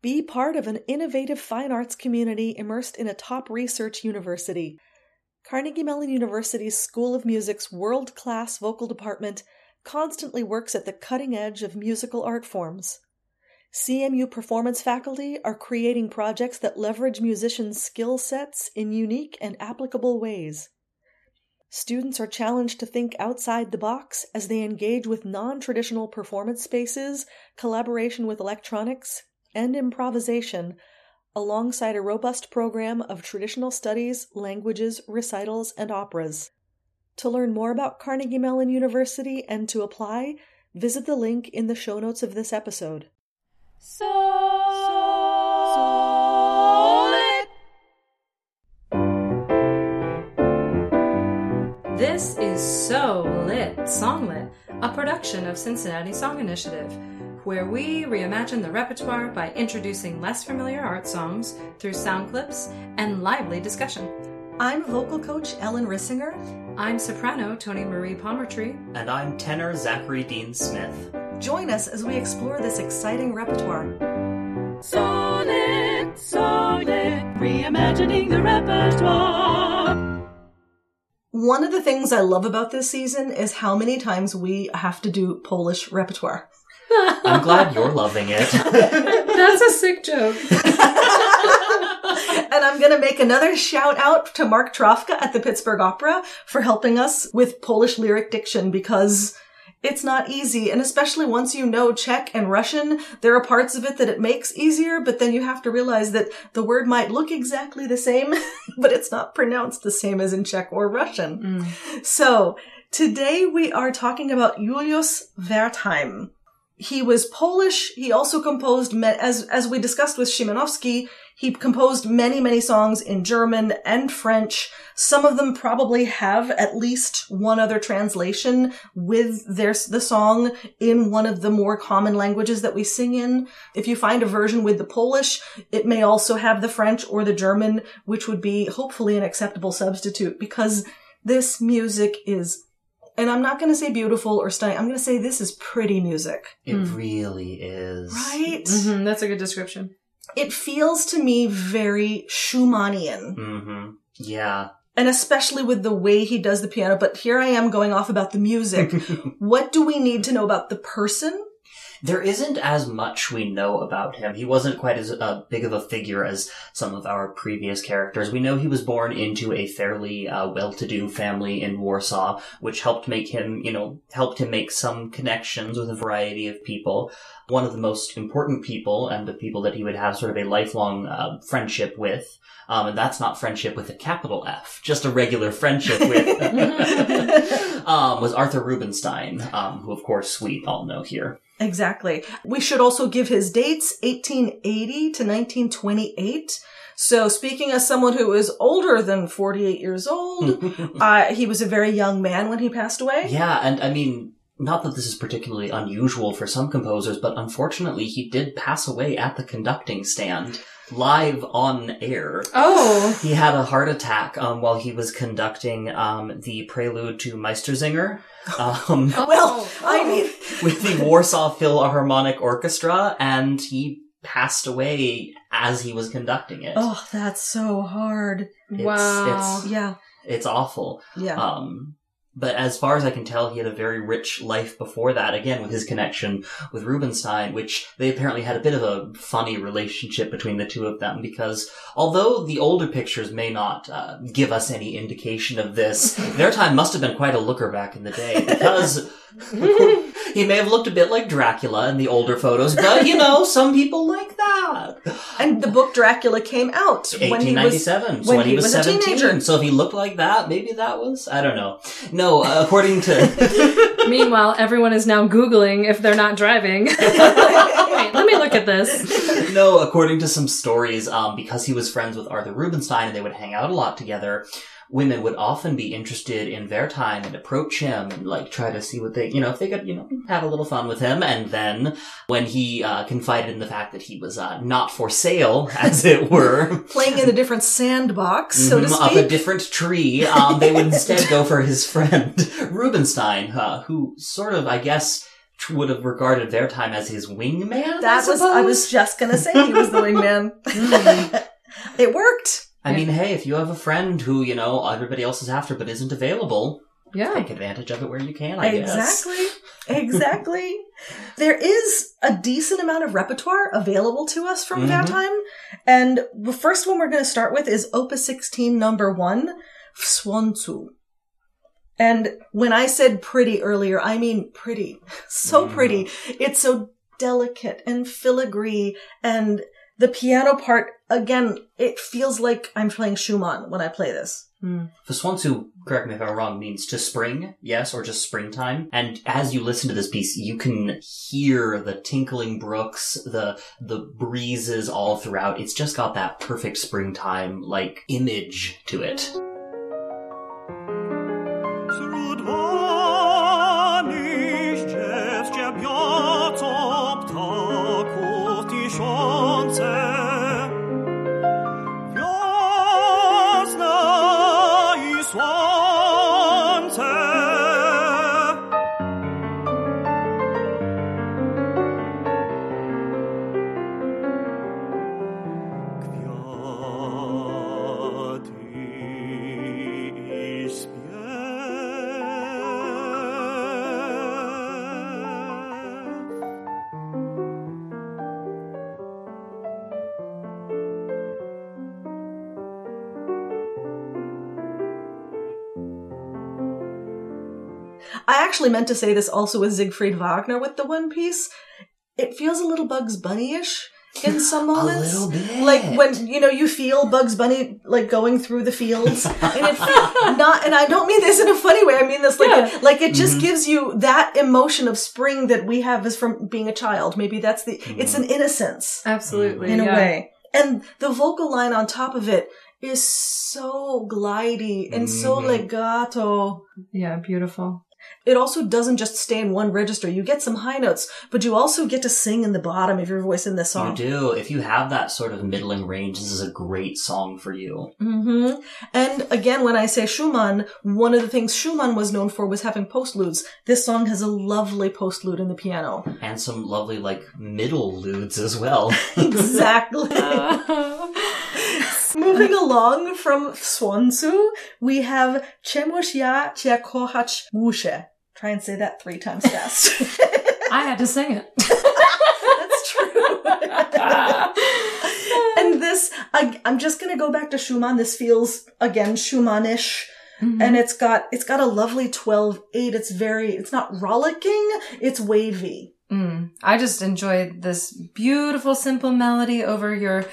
Be part of an innovative fine arts community immersed in a top research university. Carnegie Mellon University's School of Music's world class vocal department constantly works at the cutting edge of musical art forms. CMU performance faculty are creating projects that leverage musicians' skill sets in unique and applicable ways. Students are challenged to think outside the box as they engage with non traditional performance spaces, collaboration with electronics, and improvisation alongside a robust program of traditional studies, languages, recitals, and operas. To learn more about Carnegie Mellon University and to apply, visit the link in the show notes of this episode. Solid. This is So Lit Songlit, a production of Cincinnati Song Initiative where we reimagine the repertoire by introducing less familiar art songs through sound clips and lively discussion. I'm vocal coach Ellen Rissinger. I'm soprano Toni Marie Palmertree. And I'm tenor Zachary Dean Smith. Join us as we explore this exciting repertoire. Solid, solid, reimagining the repertoire. One of the things I love about this season is how many times we have to do Polish repertoire. I'm glad you're loving it. That's a sick joke. and I'm going to make another shout out to Mark Trawka at the Pittsburgh Opera for helping us with Polish lyric diction because it's not easy. And especially once you know Czech and Russian, there are parts of it that it makes easier, but then you have to realize that the word might look exactly the same, but it's not pronounced the same as in Czech or Russian. Mm. So today we are talking about Julius Wertheim. He was Polish. He also composed, as, as we discussed with Szymanowski, he composed many, many songs in German and French. Some of them probably have at least one other translation with their, the song in one of the more common languages that we sing in. If you find a version with the Polish, it may also have the French or the German, which would be hopefully an acceptable substitute because this music is and I'm not going to say beautiful or stunning. I'm going to say this is pretty music. It mm. really is. Right? Mm-hmm, that's a good description. It feels to me very Schumannian. Mm-hmm. Yeah. And especially with the way he does the piano. But here I am going off about the music. what do we need to know about the person? There isn't as much we know about him. He wasn't quite as uh, big of a figure as some of our previous characters. We know he was born into a fairly uh, well-to-do family in Warsaw, which helped make him, you know, helped him make some connections with a variety of people. One of the most important people, and the people that he would have sort of a lifelong uh, friendship with, um, and that's not friendship with a capital F, just a regular friendship with, um, was Arthur Rubinstein, um, who of course we all know here. Exactly. We should also give his dates 1880 to 1928. So speaking as someone who is older than 48 years old, uh, he was a very young man when he passed away. Yeah, and I mean, not that this is particularly unusual for some composers, but unfortunately he did pass away at the conducting stand live on air. Oh. He had a heart attack um, while he was conducting um, the prelude to Meistersinger. Um, oh. Well, I mean, with the Warsaw Philharmonic Orchestra, and he passed away as he was conducting it. Oh, that's so hard. It's, wow. It's, yeah. It's awful. Yeah. Um, but as far as I can tell, he had a very rich life before that, again, with his connection with Rubinstein, which they apparently had a bit of a funny relationship between the two of them, because although the older pictures may not uh, give us any indication of this, their time must have been quite a looker back in the day, because he may have looked a bit like Dracula in the older photos, but you know, some people like that. And the book Dracula came out when he was, so when, when he, was, was 17. a teenager. So if he looked like that, maybe that was, I don't know. No, uh, according to. Meanwhile, everyone is now Googling if they're not driving. Wait, let me look at this. No, according to some stories, um, because he was friends with Arthur Rubinstein and they would hang out a lot together, women would often be interested in Wertheim and approach him and like try to see what they, you know, if they could, you know, have a little fun with him. And then when he uh, confided in the fact that he was uh, not for sale, as it were, playing in a different sandbox, so to speak, mm-hmm, up a different tree, um, they would instead go for his friend Rubinstein, uh, who sort of, I guess, would have regarded their time as his wingman. That I was I was just gonna say he was the wingman. it worked. I mean, hey, if you have a friend who you know everybody else is after but isn't available, Yeah. take advantage of it where you can. I guess. Exactly. Exactly. there is a decent amount of repertoire available to us from that time. And the first one we're going to start with is Opus 16, number one, W słońcu. And when I said pretty earlier, I mean pretty. So Mhm. pretty. It's so delicate and filigree and the piano part, again, it feels like I'm playing Schumann when I play this. Mm. W słońcu, correct me if I'm wrong, means to spring, yes, or just springtime. And as you listen to this piece, you can hear the tinkling brooks, the the breezes all throughout. It's just got that perfect springtime like image to it. I actually meant to say this also with Siegfried Wagner with the One Piece. It feels a little Bugs Bunny-ish in some moments. A little bit. Like when you know you feel Bugs Bunny like going through the fields, and it fe- not. And I don't mean this in a funny way. I mean this like Yeah. like it just Mhm. gives you that emotion of spring that we have as from being a child. Maybe that's the. It's an innocence Absolutely. in a yeah. way, and the vocal line on top of it is so glidey and so Mhm. legato. Yeah, beautiful. It also doesn't just stay in one register. You get some high notes, but you also get to sing in the bottom of your voice in this song. you do. If you have that sort of middling range, this is a great song for you. hmm And again, when I say Schumann, one of the things Schumann was known for was having postludes. This song has a lovely postlude in the piano. And some lovely, like, middle ludes as well. exactly. Moving along from W słońcu, we have ja cię kochać. Try and say that three times fast. I had to sing it. That's true. and this, I, I'm just gonna go back to Schumann. This feels again Schumannish, and it's got it's got a lovely 12-8. It's very, it's not rollicking. It's wavy. Mm. I just enjoyed this beautiful, simple melody over your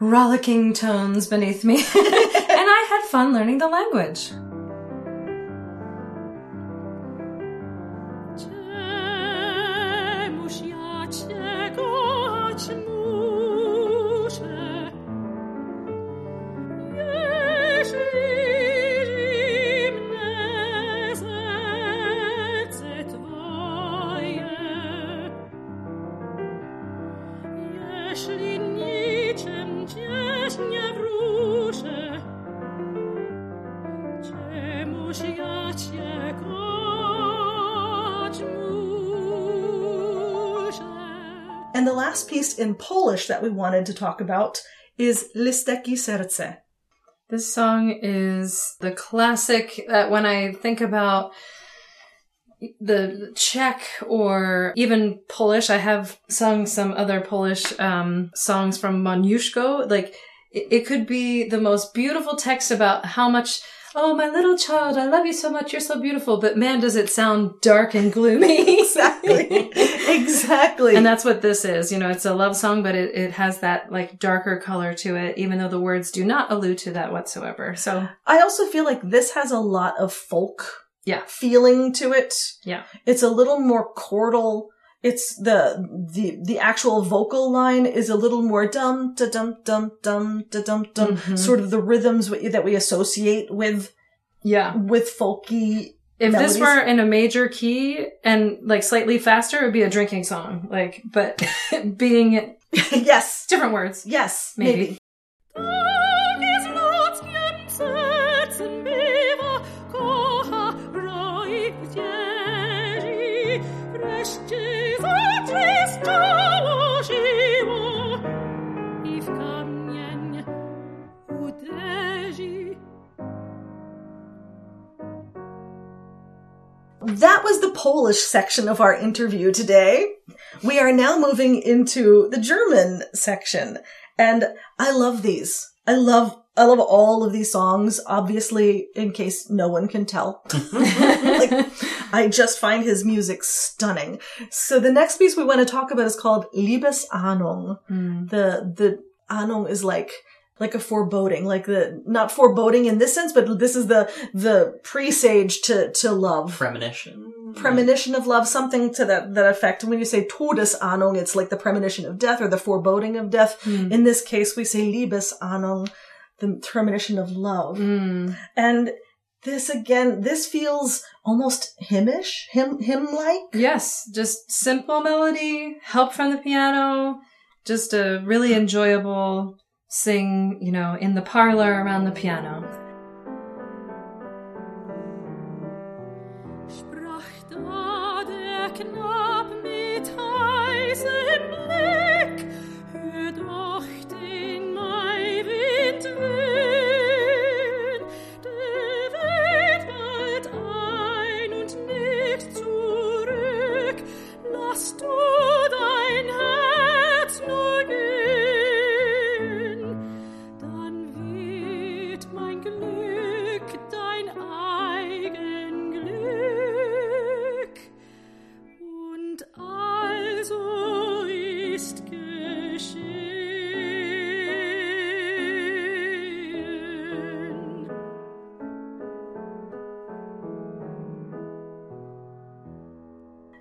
rollicking tones beneath me. and I had fun learning the language. And the last piece in Polish that we wanted to talk about is Listek i serce. This song is the classic that when I think about the Czech or even Polish, I have sung some other Polish um, songs from Moniuszko. Like it, it could be the most beautiful text about how much, oh, my little child, I love you so much, you're so beautiful. But man, does it sound dark and gloomy. Exactly. exactly. And that's what this is. You know, it's a love song, but it, it has that like darker color to it, even though the words do not allude to that whatsoever. So I also feel like this has a lot of folk Yeah. feeling to it. Yeah. It's a little more chordal. It's the the the actual vocal line is a little more dum da dum dum dum da dum dum Mhm. sort of the rhythms that we associate with yeah. with folky. If melodies. this were in a major key and like slightly faster, it would be a drinking song. Like, but being yes. different words. Yes, Maybe. maybe. That was the Polish section of our interview today. We are now moving into the German section. And I love these. I love, I love all of these songs, obviously, in case no one can tell. like, I just find his music stunning. So the next piece we want to talk about is called Liebesahnung. Hmm. The, the Ahnung is like, like a foreboding, like the, not foreboding in this sense, but this is the, the presage to, to love Premonition. premonition of love, something to that, that effect. When you say Todesahnung, it's like the premonition of death or the foreboding of death. In this case, we say Liebesahnung, the premonition of love. Mm. And this again, this feels almost hymnish, hymn, hymn-like. Yes, just simple melody, help from the piano, just a really enjoyable sing, you know, in the parlor around the piano.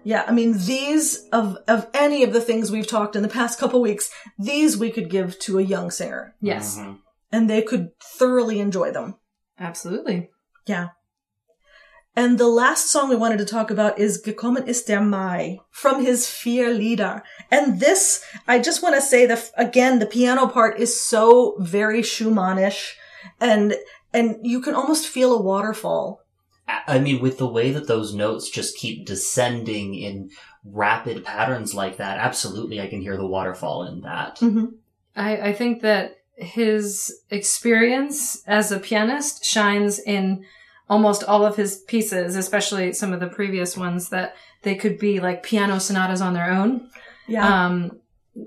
Yeah, I mean, these of, of any of the things we've talked in the past couple weeks, these we could give to a young singer Yes, Mhm. and they could thoroughly enjoy them. absolutely. Yeah. And the last song we wanted to talk about is Gekommen ist der Mai from his Vier Lieder. And this, I just want to say that again, the piano part is so very Schumannish and, and you can almost feel a waterfall. I- I mean, with the way that those notes just keep descending in rapid patterns like that, absolutely I can hear the waterfall in that. I, I think that his experience as a pianist shines in almost all of his pieces, especially some of the previous ones that they could be like piano sonatas on their own. Yeah. Um,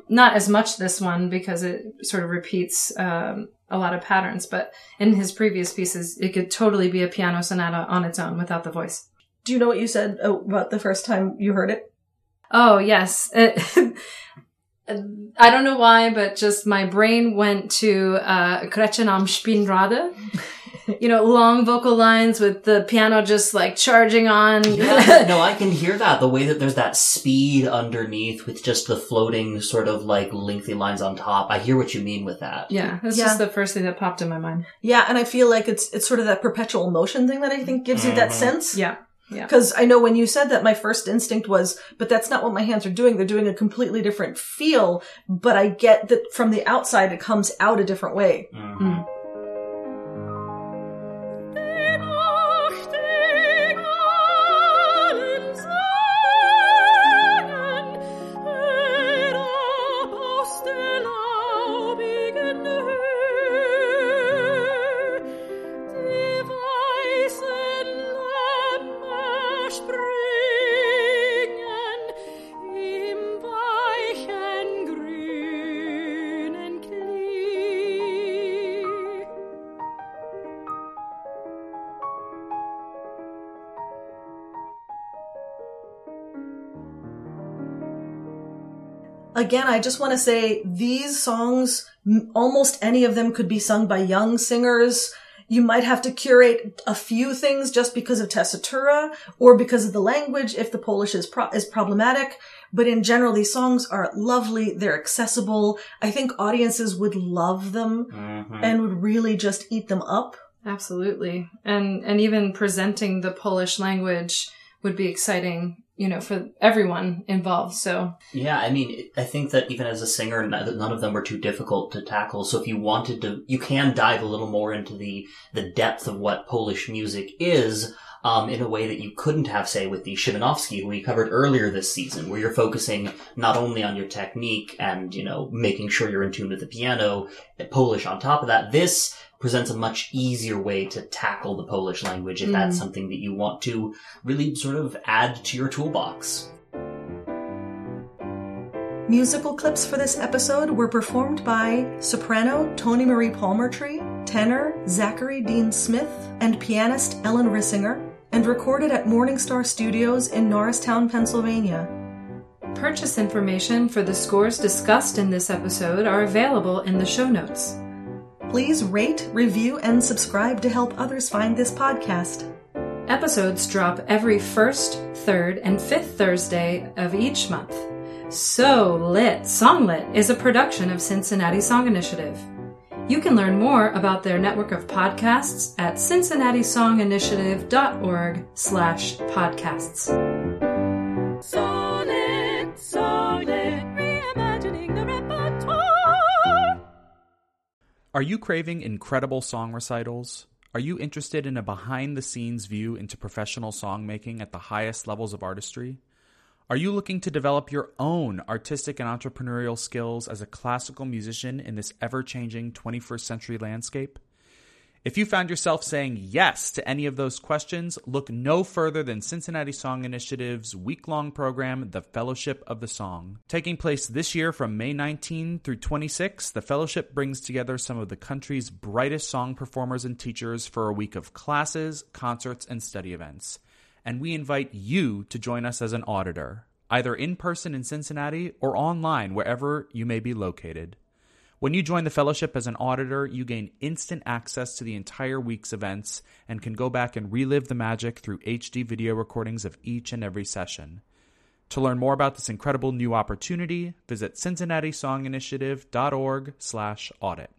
not as much this one because it sort of repeats um, a lot of patterns, but in his previous pieces, it could totally be a piano sonata on its own without the voice. Do you know what you said uh, about the first time you heard it? Oh yes, It- I don't know why, but just my brain went to uh, Gretchen am Spinnrade. You know, long vocal lines with the piano just like charging on. Yeah, no, I can hear that. The way that there's that speed underneath with just the floating sort of like lengthy lines on top. I hear what you mean with that. Yeah, that's Yeah. just the first thing that popped in my mind. Yeah, and I feel like it's it's sort of that perpetual motion thing that I think gives you that Mhm. sense. Yeah. Yeah. Because I know when you said that, my first instinct was, but that's not what my hands are doing. They're doing a completely different feel. But I get that from the outside, it comes out a different way. Mhm. Die Again, I just want to say these songs, almost any of them could be sung by young singers. You might have to curate a few things just because of tessitura or because of the language if the Polish is pro- is problematic. But in general, these songs are lovely. They're accessible. I think audiences would love them Mhm. and would really just eat them up. Absolutely. And and even presenting the Polish language would be exciting, you know, for everyone involved. So Yeah, I mean, I think that even as a singer, none of them were too difficult to tackle. So if you wanted to, you can dive a little more into the the depth of what Polish music is. um, in a way that you couldn't have, say, with the Szymanowski, who we covered earlier this season, where you're focusing not only on your technique and, you know, making sure you're in tune with the piano, Polish on top of that. This presents a much easier way to tackle the Polish language if that's mm. something that you want to really sort of add to your toolbox. Musical clips for this episode were performed by soprano Toni Marie Palmertree, tenor Zachary Dean Smith, and pianist Ellen Rissinger, and recorded at Morningstar Studios in Norristown, Pennsylvania. Purchase information for the scores discussed in this episode are available in the show notes. Please rate, review, and subscribe to help others find this podcast. Episodes drop every first, third, and fifth Thursday of each month. So Lit Songlit is a production of Cincinnati Song Initiative. You can learn more about their network of podcasts at cincinnati-songinitiative.org slash podcasts. Are you craving incredible song recitals? Are you interested in a behind the scenes view into professional songmaking at the highest levels of artistry? Are you looking to develop your own artistic and entrepreneurial skills as a classical musician in this ever changing 21st century landscape? If you found yourself saying yes to any of those questions, look no further than Cincinnati Song Initiative's week long program, The Fellowship of the Song. Taking place this year from May 19 through 26, the fellowship brings together some of the country's brightest song performers and teachers for a week of classes, concerts, and study events. And we invite you to join us as an auditor, either in person in Cincinnati or online wherever you may be located. When you join the fellowship as an auditor, you gain instant access to the entire week's events and can go back and relive the magic through HD video recordings of each and every session. To learn more about this incredible new opportunity, visit cincinnati-songinitiative.org/audit.